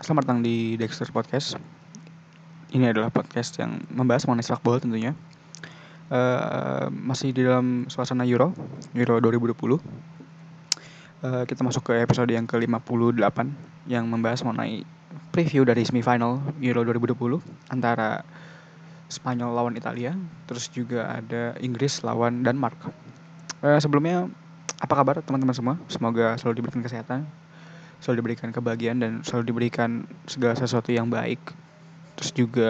Selamat datang di Dexter Podcast. Ini adalah podcast yang membahas mengenai sepak bola tentunya. Uh, masih di dalam suasana Euro, Euro 2020. Uh, eh, kita masuk ke episode yang ke-58 yang membahas mengenai preview dari semifinal Euro 2020 antara Spanyol lawan Italia, terus juga ada Inggris lawan Denmark. Uh, sebelumnya apa kabar teman-teman semua? Semoga selalu diberikan kesehatan, selalu diberikan kebahagiaan dan selalu diberikan segala sesuatu yang baik. Terus juga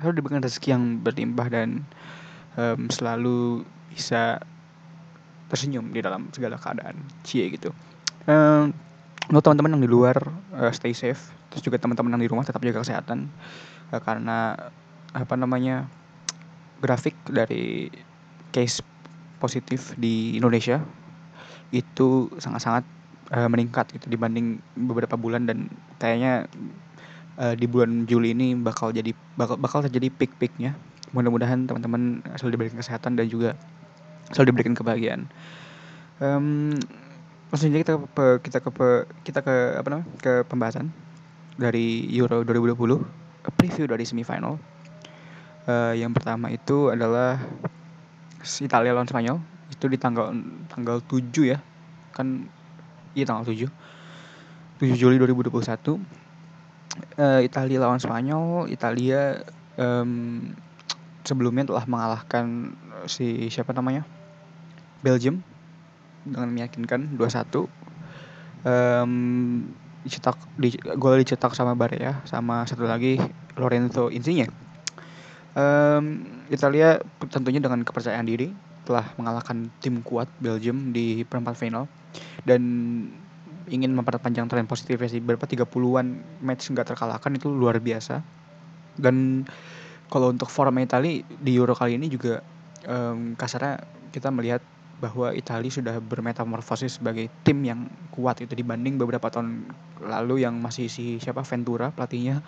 selalu diberikan rezeki yang berlimpah dan um, selalu bisa tersenyum di dalam segala keadaan. Cie gitu. Um, untuk teman-teman yang di luar uh, stay safe. Terus juga teman-teman yang di rumah tetap jaga kesehatan. Uh, karena apa namanya grafik dari case positif di Indonesia itu sangat-sangat uh, meningkat gitu dibanding beberapa bulan dan kayaknya uh, di bulan Juli ini bakal jadi bakal bakal terjadi peak-peaknya. Mudah-mudahan teman-teman selalu diberikan kesehatan dan juga selalu diberikan kebahagiaan. Um, aja kita ke kita ke kita ke apa namanya ke pembahasan dari Euro 2020 preview dari semifinal. Uh, yang pertama itu adalah Italia lawan Spanyol itu di tanggal tanggal 7 ya. Kan iya tanggal 7 7 Juli 2021 uh, Italia lawan Spanyol. Italia um, sebelumnya telah mengalahkan si siapa namanya? Belgium. Dengan meyakinkan 2-1 um, dicetak di gol dicetak sama Barea. Sama satu lagi Lorenzo Insigne. Um, Italia tentunya dengan kepercayaan diri telah mengalahkan tim kuat Belgium di perempat final. Dan ingin memperpanjang tren positif sih. Berapa 30-an match nggak terkalahkan itu luar biasa. Dan kalau untuk form Italia di Euro kali ini juga um, kasarnya kita melihat bahwa Italia sudah bermetamorfosis sebagai tim yang kuat itu dibanding beberapa tahun lalu yang masih si siapa Ventura pelatihnya.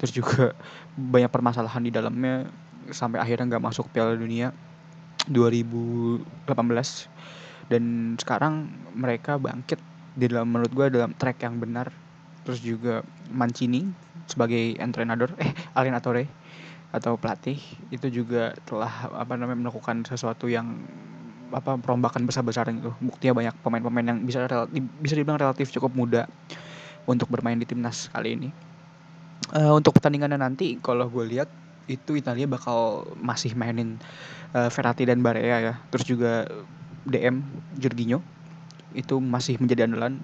Terus juga banyak permasalahan di dalamnya sampai akhirnya nggak masuk Piala Dunia 2018 dan sekarang mereka bangkit di dalam menurut gue dalam track yang benar. Terus juga Mancini sebagai entrenador eh Alenatore atau pelatih itu juga telah apa namanya melakukan sesuatu yang apa perombakan besar-besaran itu. Buktinya banyak pemain-pemain yang bisa relatif, bisa dibilang relatif cukup muda untuk bermain di timnas kali ini. Uh, untuk pertandingannya nanti kalau gue lihat itu Italia bakal masih mainin uh, Verratti dan Barea ya. Terus juga DM Jorginho. Itu masih menjadi andalan.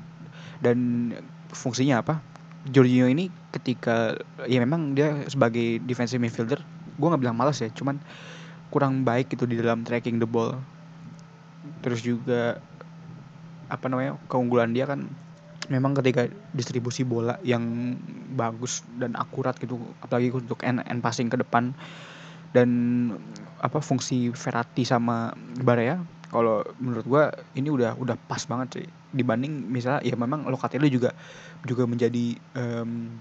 Dan fungsinya apa? Jorginho ini ketika ya memang dia sebagai defensive midfielder gue nggak bilang malas ya cuman kurang baik itu di dalam tracking the ball. Terus juga apa namanya keunggulan dia kan memang ketika distribusi bola yang bagus dan akurat gitu apalagi untuk end, end passing ke depan dan apa fungsi Verratti sama Barea kalau menurut gua ini udah udah pas banget sih. Dibanding misalnya ya memang Locatelli juga juga menjadi um,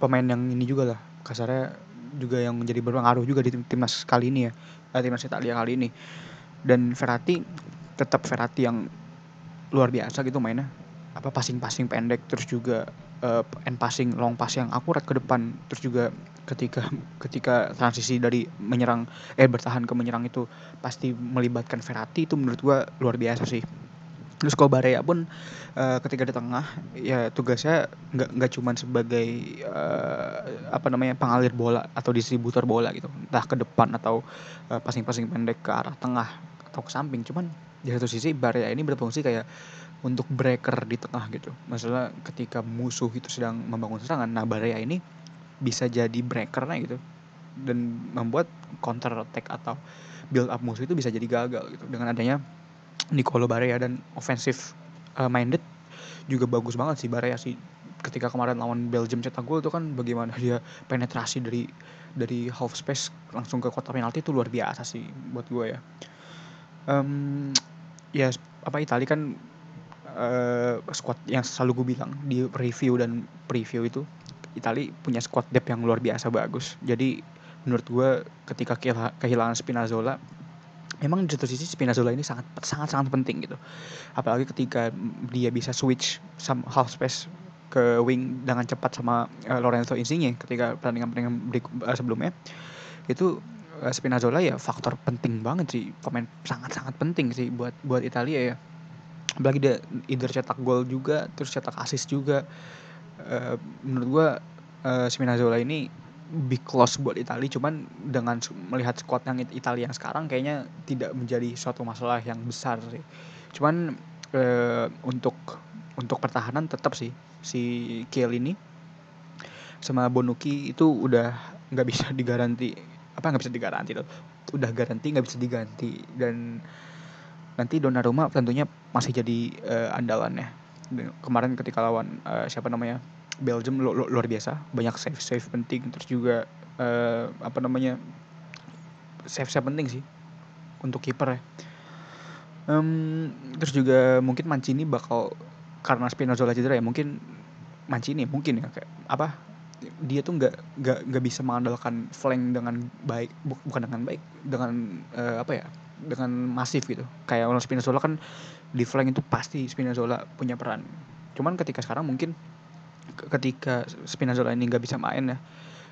pemain yang ini juga lah. Kasarnya juga yang menjadi berpengaruh juga di tim timnas kali ini ya eh, timnas Italia kali ini. Dan Verratti tetap Verratti yang luar biasa gitu mainnya apa passing-passing pendek terus juga uh, end passing long pass yang akurat ke depan. Terus juga ketika ketika transisi dari menyerang eh bertahan ke menyerang itu pasti melibatkan Verratti itu menurut gua luar biasa sih. Terus kalau Barea pun uh, ketika di tengah ya tugasnya nggak nggak cuman sebagai uh, apa namanya pengalir bola atau distributor bola gitu. Entah ke depan atau uh, passing-passing pendek ke arah tengah atau ke samping. Cuman di satu sisi Barea ini berfungsi kayak untuk breaker di tengah gitu. Masalah ketika musuh itu sedang membangun serangan, nah Barea ini bisa jadi breakernya gitu. Dan membuat counter attack atau build up musuh itu bisa jadi gagal gitu. Dengan adanya Nicolo Barea dan offensive uh, minded juga bagus banget sih Barea sih. Ketika kemarin lawan Belgium cetak gol itu kan bagaimana dia penetrasi dari dari half space langsung ke kotak penalti itu luar biasa sih buat gue ya. Um, ya apa Italia kan uh, squad yang selalu gue bilang di review dan preview itu Itali punya squad depth yang luar biasa bagus. Jadi menurut gue ketika kehilangan Spinazzola memang di satu sisi Spinazzola ini sangat sangat sangat penting gitu. Apalagi ketika dia bisa switch some half space ke wing dengan cepat sama uh, Lorenzo Insigne ketika pertandingan-pertandingan uh, sebelumnya itu uh, Spinazzola ya faktor penting banget sih pemain sangat-sangat penting sih buat buat Italia ya apalagi dia either cetak gol juga terus cetak assist juga. Uh, menurut gua uh, Spinazzola ini big loss buat Italia cuman dengan melihat squad yang Italia yang sekarang kayaknya tidak menjadi suatu masalah yang besar sih. Cuman uh, untuk untuk pertahanan tetap sih si Kiel ini sama Bonucci itu udah nggak bisa digaranti apa nggak bisa digaranti tuh. Udah garanti nggak bisa diganti. Dan nanti Donnarumma tentunya masih jadi uh, andalannya. Kemarin ketika lawan uh, siapa namanya Belgium lu, lu, luar biasa. Banyak save save penting. Terus juga uh, apa namanya save save penting sih untuk kiper ya. Um, terus juga mungkin Mancini bakal karena Spinazzola cedera ya mungkin Mancini mungkin ya kayak apa dia tuh nggak nggak nggak bisa mengandalkan flank dengan baik bukan dengan baik dengan uh, apa ya dengan masif gitu. Kayak orang Spinazzola kan di flank itu pasti Spinazzola punya peran. Cuman ketika sekarang mungkin ketika Spinazzola ini nggak bisa main ya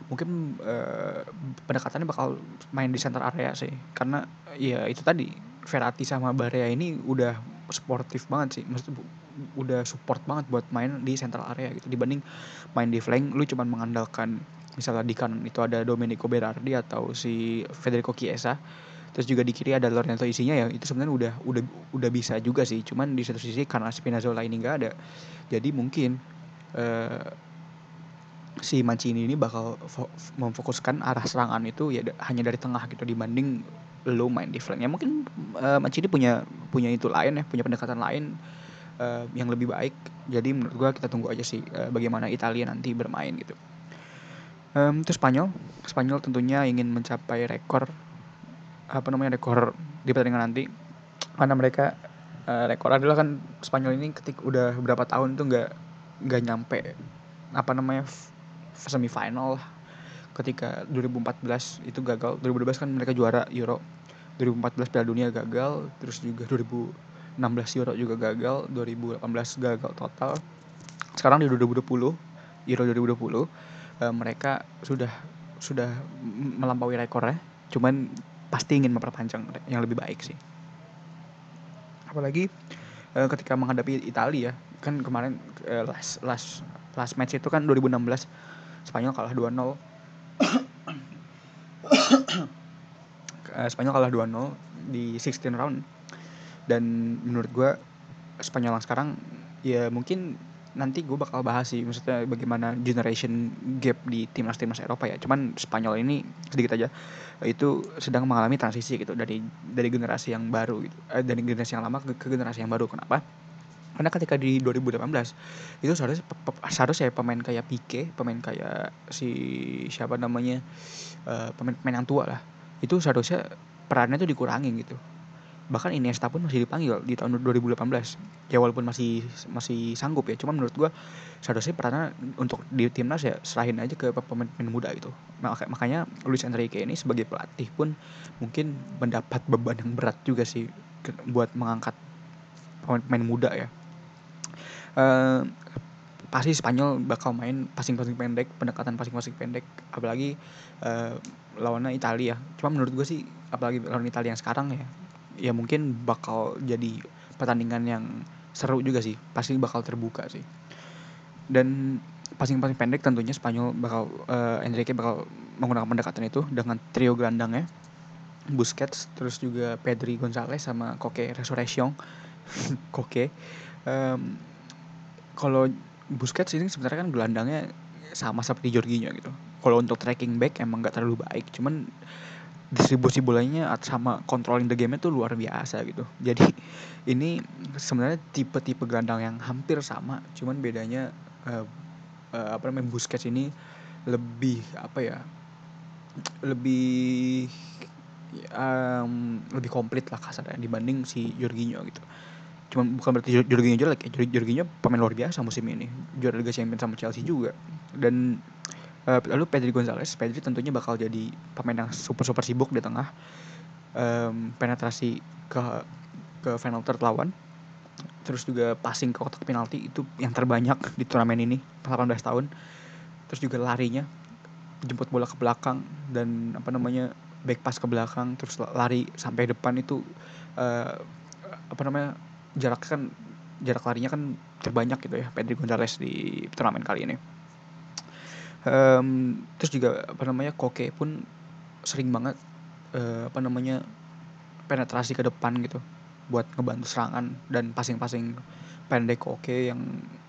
mungkin uh, pendekatannya bakal main di center area sih. Karena ya itu tadi Verratti sama Barea ini udah sportif banget sih. Maksudnya udah support banget buat main di central area gitu. Dibanding main di flank lu cuma mengandalkan misalnya di kanan itu ada Domenico Berardi atau si Federico Chiesa terus juga di kiri ada Lorenzo isinya ya itu sebenarnya udah udah udah bisa juga sih. Cuman di satu sisi karena Spinazzola ini nggak ada jadi mungkin uh, si Mancini ini bakal memfokuskan arah serangan itu ya hanya dari tengah gitu dibanding lo main di flank. Ya mungkin uh, Mancini punya punya itu lain ya punya pendekatan lain uh, yang lebih baik. Jadi menurut gua kita tunggu aja sih uh, bagaimana Italia nanti bermain gitu. Um, itu Spanyol. Spanyol tentunya ingin mencapai rekor apa namanya rekor di pertandingan nanti. Karena mereka uh, rekor adalah kan Spanyol ini ketik udah berapa tahun tuh nggak nggak nyampe apa namanya semifinal ketika 2014 itu gagal 2012 kan mereka juara Euro. 2014 Piala Dunia gagal terus juga 2016 Euro juga gagal 2018 gagal total. Sekarang di 2020 Euro 2020 uh, mereka sudah sudah melampaui rekornya. Cuman pasti ingin memperpanjang yang lebih baik sih. Apalagi uh, ketika menghadapi Italia kan kemarin uh, last last last match itu kan 2016 Spanyol kalah 2-0 uh, Spanyol kalah 2-0 di 16 round. Dan menurut gue Spanyol yang sekarang ya mungkin nanti gue bakal bahas sih maksudnya bagaimana generation gap di timnas timnas Eropa ya. Cuman Spanyol ini sedikit aja itu sedang mengalami transisi gitu dari dari generasi yang baru gitu. Eh, dari generasi yang lama ke, ke generasi yang baru. Kenapa? Karena ketika di 2018 itu seharusnya seharusnya pemain kayak Pique pemain kayak si siapa namanya uh, pemain pemain yang tua lah itu seharusnya perannya tuh dikurangi gitu bahkan Iniesta pun masih dipanggil di tahun 2018 ya walaupun masih masih sanggup ya cuman menurut gue seharusnya perannya untuk di timnas ya serahin aja ke pemain-pemain muda itu makanya Luis Enrique ini sebagai pelatih pun mungkin mendapat beban yang berat juga sih buat mengangkat pemain-pemain muda ya. Uh, pasti Spanyol bakal main passing-passing pendek pendekatan passing-passing pendek apalagi uh, lawannya Italia. Cuma menurut gue sih apalagi lawan Italia yang sekarang ya ya mungkin bakal jadi pertandingan yang seru juga sih. Pasti bakal terbuka sih. Dan passing-passing pendek tentunya Spanyol bakal uh, Enrique bakal menggunakan pendekatan itu dengan trio gelandangnya. Busquets terus juga Pedri Gonzalez sama Koke Resurrection. Koke. Um, kalau Busquets ini sebenarnya kan gelandangnya sama seperti Jorginho gitu. Kalau untuk tracking back emang gak terlalu baik. Cuman distribusi bolanya sama controlling the game itu luar biasa gitu. Jadi ini sebenarnya tipe-tipe gelandang yang hampir sama, cuman bedanya uh, uh, apa namanya Busquets ini lebih apa ya? lebih um, lebih komplit lah kasarnya dibanding si Jorginho gitu. Cuman bukan berarti Jorginho jelek ya. Jorginho pemain luar biasa musim ini. Juara Liga Champions sama Chelsea juga. Dan Uh, lalu Pedri Gonzalez, Pedri tentunya bakal jadi pemain yang super super sibuk di tengah, um, penetrasi ke ke final third lawan, terus juga passing ke kotak penalti itu yang terbanyak di turnamen ini 18 tahun. Terus juga larinya jemput bola ke belakang dan apa namanya back pass ke belakang terus lari sampai depan itu uh, apa namanya jarak kan jarak larinya kan terbanyak gitu ya Pedri Gonzalez di turnamen kali ini um, terus juga apa namanya Koke pun sering banget uh, apa namanya penetrasi ke depan gitu. Buat ngebantu serangan dan passing-passing pendek oke yang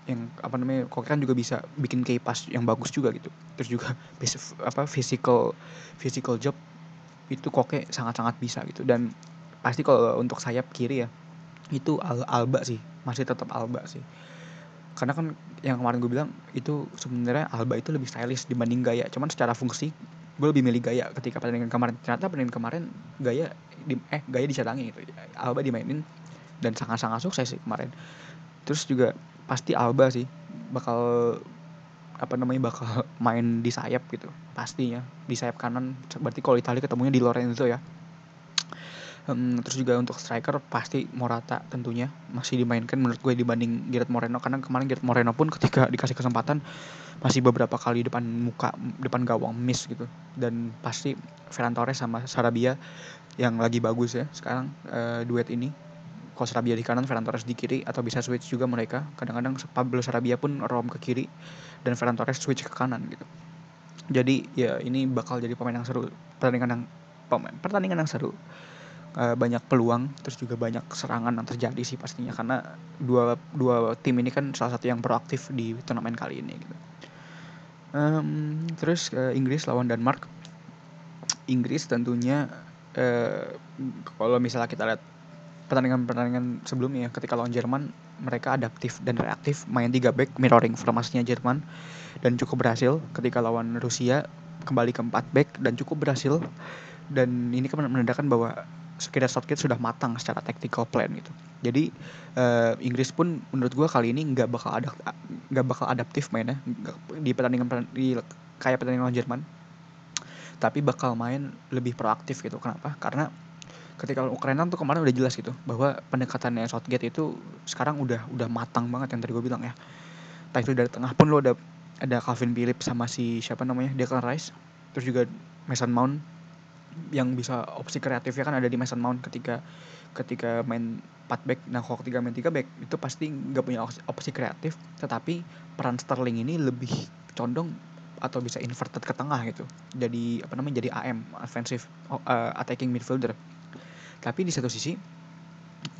yang apa namanya kok kan juga bisa bikin key pass yang bagus juga gitu. Terus juga apa physical physical job itu koke sangat-sangat bisa gitu. Dan pasti kalau untuk sayap kiri ya itu Al Alba sih. Masih tetap Alba sih karena kan yang kemarin gue bilang itu sebenarnya Alba itu lebih stylish dibanding gaya cuman secara fungsi gue lebih milih gaya ketika pertandingan kemarin. Ternyata pertandingan kemarin gaya di, eh gaya dicadangi gitu. Alba dimainin dan sangat-sangat sukses sih kemarin. Terus juga pasti Alba sih bakal apa namanya bakal main di sayap gitu pastinya. Di sayap kanan berarti kalau Italia ketemunya di Lorenzo ya um, terus juga untuk striker pasti Morata tentunya masih dimainkan menurut gue dibanding Gerard Moreno. Karena kemarin Gerard Moreno pun ketika dikasih kesempatan masih beberapa kali depan muka depan gawang miss gitu. Dan pasti Ferran Torres sama Sarabia yang lagi bagus ya sekarang uh, duet ini. Kalau Sarabia di kanan Ferran Torres di kiri atau bisa switch juga mereka. Kadang-kadang Pablo Sarabia pun rom ke kiri dan Ferran Torres switch ke kanan gitu. Jadi ya ini bakal jadi pemain yang seru pertandingan yang pemain pertandingan yang seru uh, banyak peluang terus juga banyak serangan yang terjadi sih pastinya karena dua dua tim ini kan salah satu yang proaktif di turnamen kali ini gitu. Um, terus uh, Inggris lawan Denmark. Inggris tentunya Eh, kalau misalnya kita lihat pertandingan-pertandingan sebelumnya ketika lawan Jerman mereka adaptif dan reaktif main tiga back mirroring formasinya Jerman dan cukup berhasil. Ketika lawan Rusia kembali ke empat back dan cukup berhasil. Dan ini kan menandakan bahwa sekedar Southgate sudah matang secara tactical plan gitu. Jadi uh, Inggris pun menurut gue kali ini nggak bakal ada nggak bakal adaptif mainnya. Di pertandingan di kayak pertandingan lawan Jerman. Tapi bakal main lebih proaktif gitu. Kenapa? Karena ketika Ukraina tuh kemarin udah jelas gitu bahwa pendekatannya Southgate itu sekarang udah udah matang banget yang tadi gue bilang ya. Entah itu dari tengah pun lo ada ada Calvin Phillips sama si siapa namanya? Declan Rice. Terus juga Mason Mount yang bisa opsi kreatifnya kan ada di Mason Mount ketika ketika main 4 back. Nah kalau ketika main 3 back itu pasti nggak punya opsi, kreatif tetapi peran Sterling ini lebih condong atau bisa inverted ke tengah gitu. Jadi apa namanya jadi AM offensive uh, attacking midfielder. Tapi di satu sisi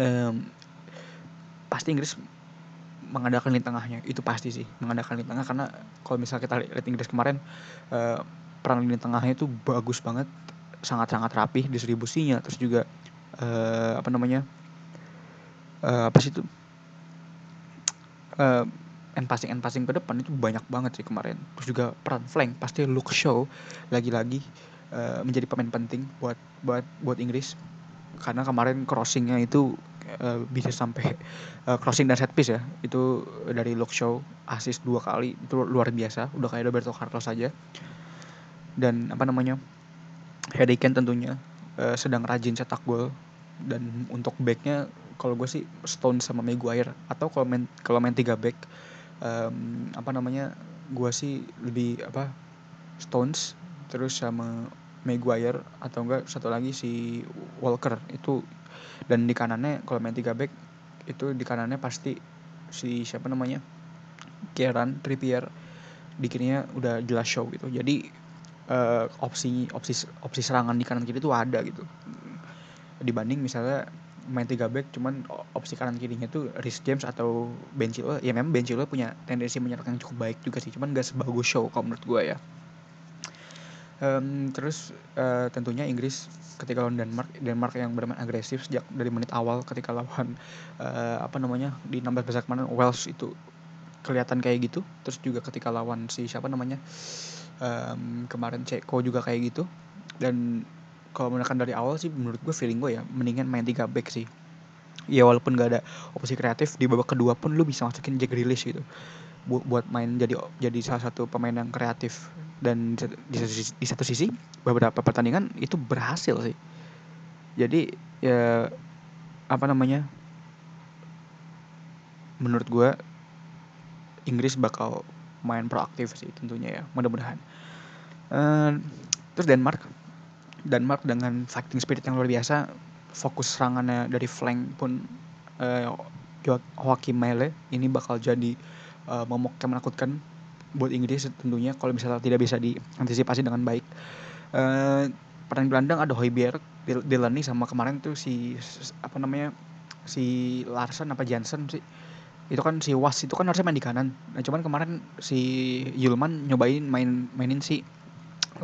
um, pasti Inggris mengandalkan lini tengahnya. Itu pasti sih mengandalkan lini tengah. Karena kalau misalnya kita lihat Inggris kemarin uh, peran lini tengahnya itu bagus banget sangat-sangat rapih distribusinya. Terus juga uh, apa namanya uh, apa sih itu uh, end passing end passing ke depan itu banyak banget sih kemarin. Terus juga peran flank pasti look show lagi-lagi uh, menjadi pemain penting buat buat buat Inggris. Karena kemarin crossingnya itu uh, bisa sampai uh, crossing dan set piece ya. Itu dari look show assist dua kali itu luar biasa. Udah kayak Roberto Carlos saja dan apa namanya Harry Kane tentunya uh, sedang rajin cetak gol. Dan untuk backnya kalau gue sih Stone sama Maguire. Atau kalau main kalau main tiga back um, apa namanya gue sih lebih apa Stones terus sama Maguire atau enggak satu lagi si Walker. Itu dan di kanannya kalau main tiga back itu di kanannya pasti si siapa namanya? Kieran Trippier. Di kirinya udah jelas show gitu. Jadi uh, opsi opsi opsi serangan di kanan kiri itu ada gitu. Dibanding misalnya main tiga back cuman opsi kanan kirinya tuh Rhys James atau Ben Chilwell. Ya memang Ben Chilwell punya tendensi menyerang yang cukup baik juga sih cuman gak sebagus show kalau menurut gue ya. Um, terus uh, tentunya Inggris ketika lawan Denmark Denmark yang bermain agresif sejak dari menit awal ketika lawan uh, apa namanya di 16 besar kemarin Wales itu kelihatan kayak gitu. Terus juga ketika lawan si siapa namanya um, kemarin Ceko juga kayak gitu. Dan kalau menekan dari awal sih menurut gue feeling gue ya mendingan main tiga back sih. Ya walaupun gak ada opsi kreatif di babak kedua pun lu bisa masukin Jack Grealish gitu. Buat buat main jadi jadi salah satu pemain yang kreatif. Dan di, di, di satu sisi beberapa pertandingan itu berhasil sih. Jadi ya apa namanya menurut gue Inggris bakal main proaktif sih tentunya ya mudah-mudahan. Uh, terus Denmark. Denmark dengan fighting spirit yang luar biasa fokus serangannya dari flank pun uh, Joachim Mele ini bakal jadi uh, momok yang menakutkan buat Inggris tentunya kalau misalnya tidak bisa diantisipasi dengan baik. Uh, pertandingan gelandang ada Hoiberg, Delaney sama kemarin tuh si apa namanya si Larsen apa Jansen sih itu kan si Was itu kan harusnya main di kanan. Nah cuman kemarin si Yulman nyobain main mainin si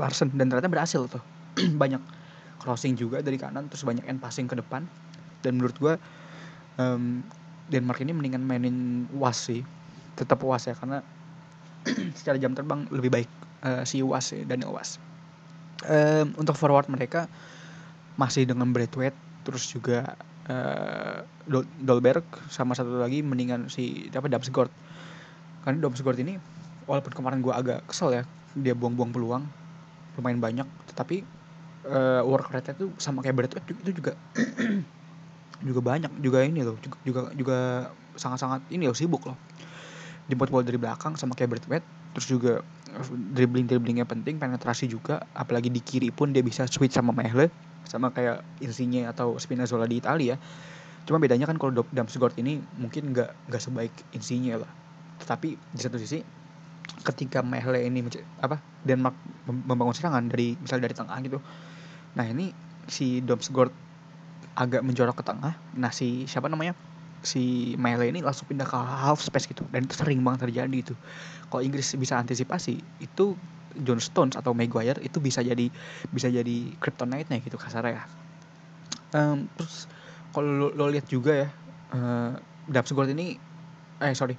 Larsen. Dan ternyata berhasil tuh. Banyak crossing juga dari kanan terus banyak end passing ke depan. Dan menurut gue um, Denmark ini mendingan mainin Was sih. Tetap Was ya karena secara jam terbang lebih baik uh, si Was ya, Daniel Was. Um, untuk forward mereka masih dengan Braithwaite terus juga uh, Dolberg sama satu lagi mendingan si apa Damsgaard. Karena Damsgaard ini walaupun kemarin gue agak kesel ya dia buang-buang peluang lumayan banyak tetapi uh, work rate itu sama kayak Braithwaite itu juga juga banyak juga ini loh juga juga, sangat-sangat ini loh sibuk loh. Jemput bola dari belakang sama kayak Braithwaite terus juga dribbling dribblingnya penting penetrasi juga apalagi di kiri pun dia bisa switch sama Mehle sama kayak Insigne atau Spinazzola di Italia cuma bedanya kan kalau Damsgaard ini mungkin nggak nggak sebaik Insigne lah. Tetapi di satu sisi ketika Mehle ini apa Denmark membangun serangan dari misal dari tengah gitu nah ini si Damsgaard agak menjorok ke tengah nah si siapa namanya si Mele ini langsung pindah ke half space gitu dan itu sering banget terjadi itu kalau Inggris bisa antisipasi itu John Stones atau Maguire itu bisa jadi bisa jadi kryptonite-nya gitu kasar ya. Um, terus kalau lo, lo lihat juga ya uh, Damsgaard ini eh sorry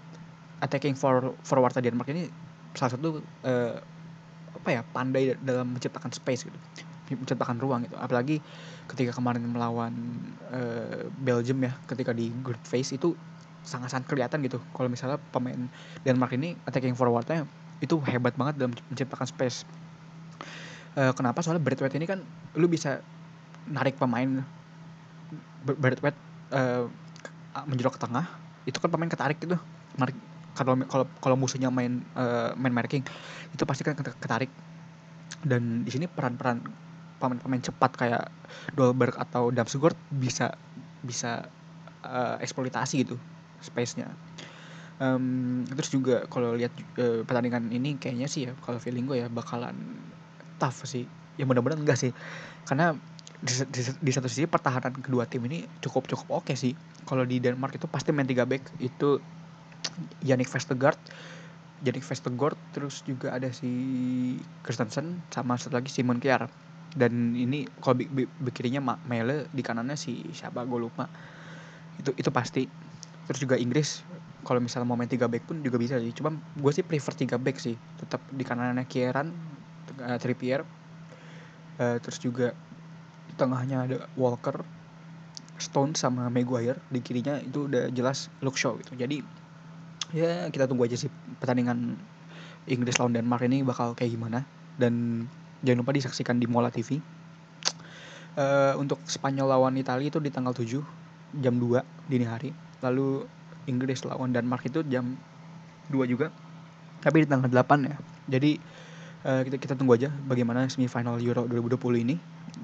attacking for forward Denmark ini salah satu uh, apa ya pandai dalam menciptakan space gitu menciptakan ruang gitu. Apalagi ketika kemarin melawan uh, Belgium ya ketika di group phase itu sangat-sangat kelihatan gitu. Kalau misalnya pemain Denmark ini attacking forwardnya itu hebat banget dalam menciptakan space. Uh, kenapa? Soalnya Braithwaite ini kan lu bisa narik pemain Braithwaite uh, menjorok ke tengah itu kan pemain ketarik gitu kalau kalau kalau musuhnya main uh, main marking itu pasti kan ketarik. Dan di sini peran-peran pemain-pemain cepat kayak Dolberg atau Damsgaard bisa bisa uh, eksploitasi gitu space-nya. Um, terus juga kalau lihat uh, pertandingan ini kayaknya sih ya kalau feeling gue ya bakalan tough sih. Ya mudah-mudahan enggak sih. Karena di, di, di satu sisi pertahanan kedua tim ini cukup cukup oke okay sih. Kalau di Denmark itu pasti main tiga back itu Yannick Vestergaard, Yannick Vestergaard terus juga ada si Christensen sama satu lagi Simon Kjaer dan ini kalau bikirinya Mele di kanannya si siapa gue lupa itu itu pasti terus juga Inggris kalau misalnya mau main tiga back pun juga bisa sih. Cuma gue sih prefer tiga back sih. Tetap di kanannya Kieran uh, Trippier uh, terus juga tengahnya ada Walker Stone sama Maguire. Di kirinya itu udah jelas look show gitu. Jadi ya kita tunggu aja sih pertandingan Inggris lawan Denmark ini bakal kayak gimana. Dan jangan lupa disaksikan di Mola TV. Uh, eh, untuk Spanyol lawan Italia itu di tanggal 7 jam 2 dini hari. Lalu Inggris lawan Denmark itu jam 2 juga. Tapi di tanggal 8 ya. Jadi uh, kita kita tunggu aja bagaimana semifinal Euro 2020 ini.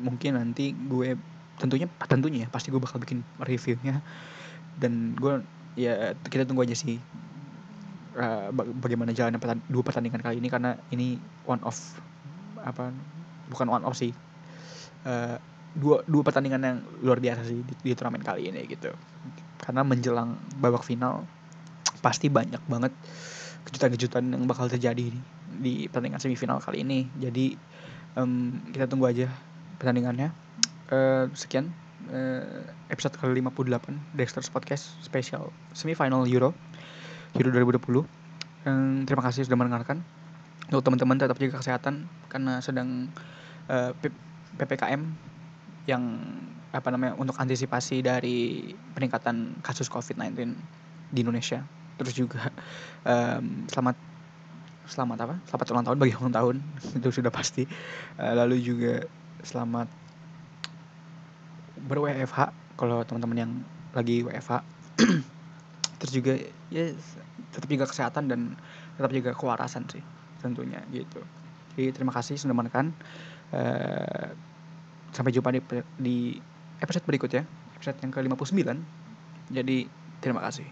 Mungkin nanti gue tentunya tentunya ya pasti gue bakal bikin reviewnya dan gue ya kita tunggu aja sih uh, bagaimana jalannya dua pertandingan kali ini karena ini one of apa bukan one off sih uh, dua dua pertandingan yang luar biasa sih di, di turnamen kali ini gitu karena menjelang babak final pasti banyak banget kejutan-kejutan yang bakal terjadi di, di pertandingan semifinal kali ini. Jadi um, kita tunggu aja pertandingannya. Uh, sekian uh, episode ke 58 Dexter's Podcast spesial semifinal Euro Euro 2020 um, terima kasih sudah mendengarkan. Untuk teman-teman tetap jaga kesehatan karena sedang uh, eh, ppkm yang apa namanya untuk antisipasi dari peningkatan kasus COVID-19 di Indonesia. Terus juga um, selamat selamat apa? Selamat ulang tahun bagi ulang tahun itu sudah pasti. Uh, lalu juga selamat ber WFH kalau teman-teman yang lagi WFH. terus juga ya tetap juga kesehatan dan tetap juga kewarasan sih tentunya gitu jadi terima kasih sudah menonton uh, sampai jumpa di, di episode berikutnya episode yang ke 59 jadi terima kasih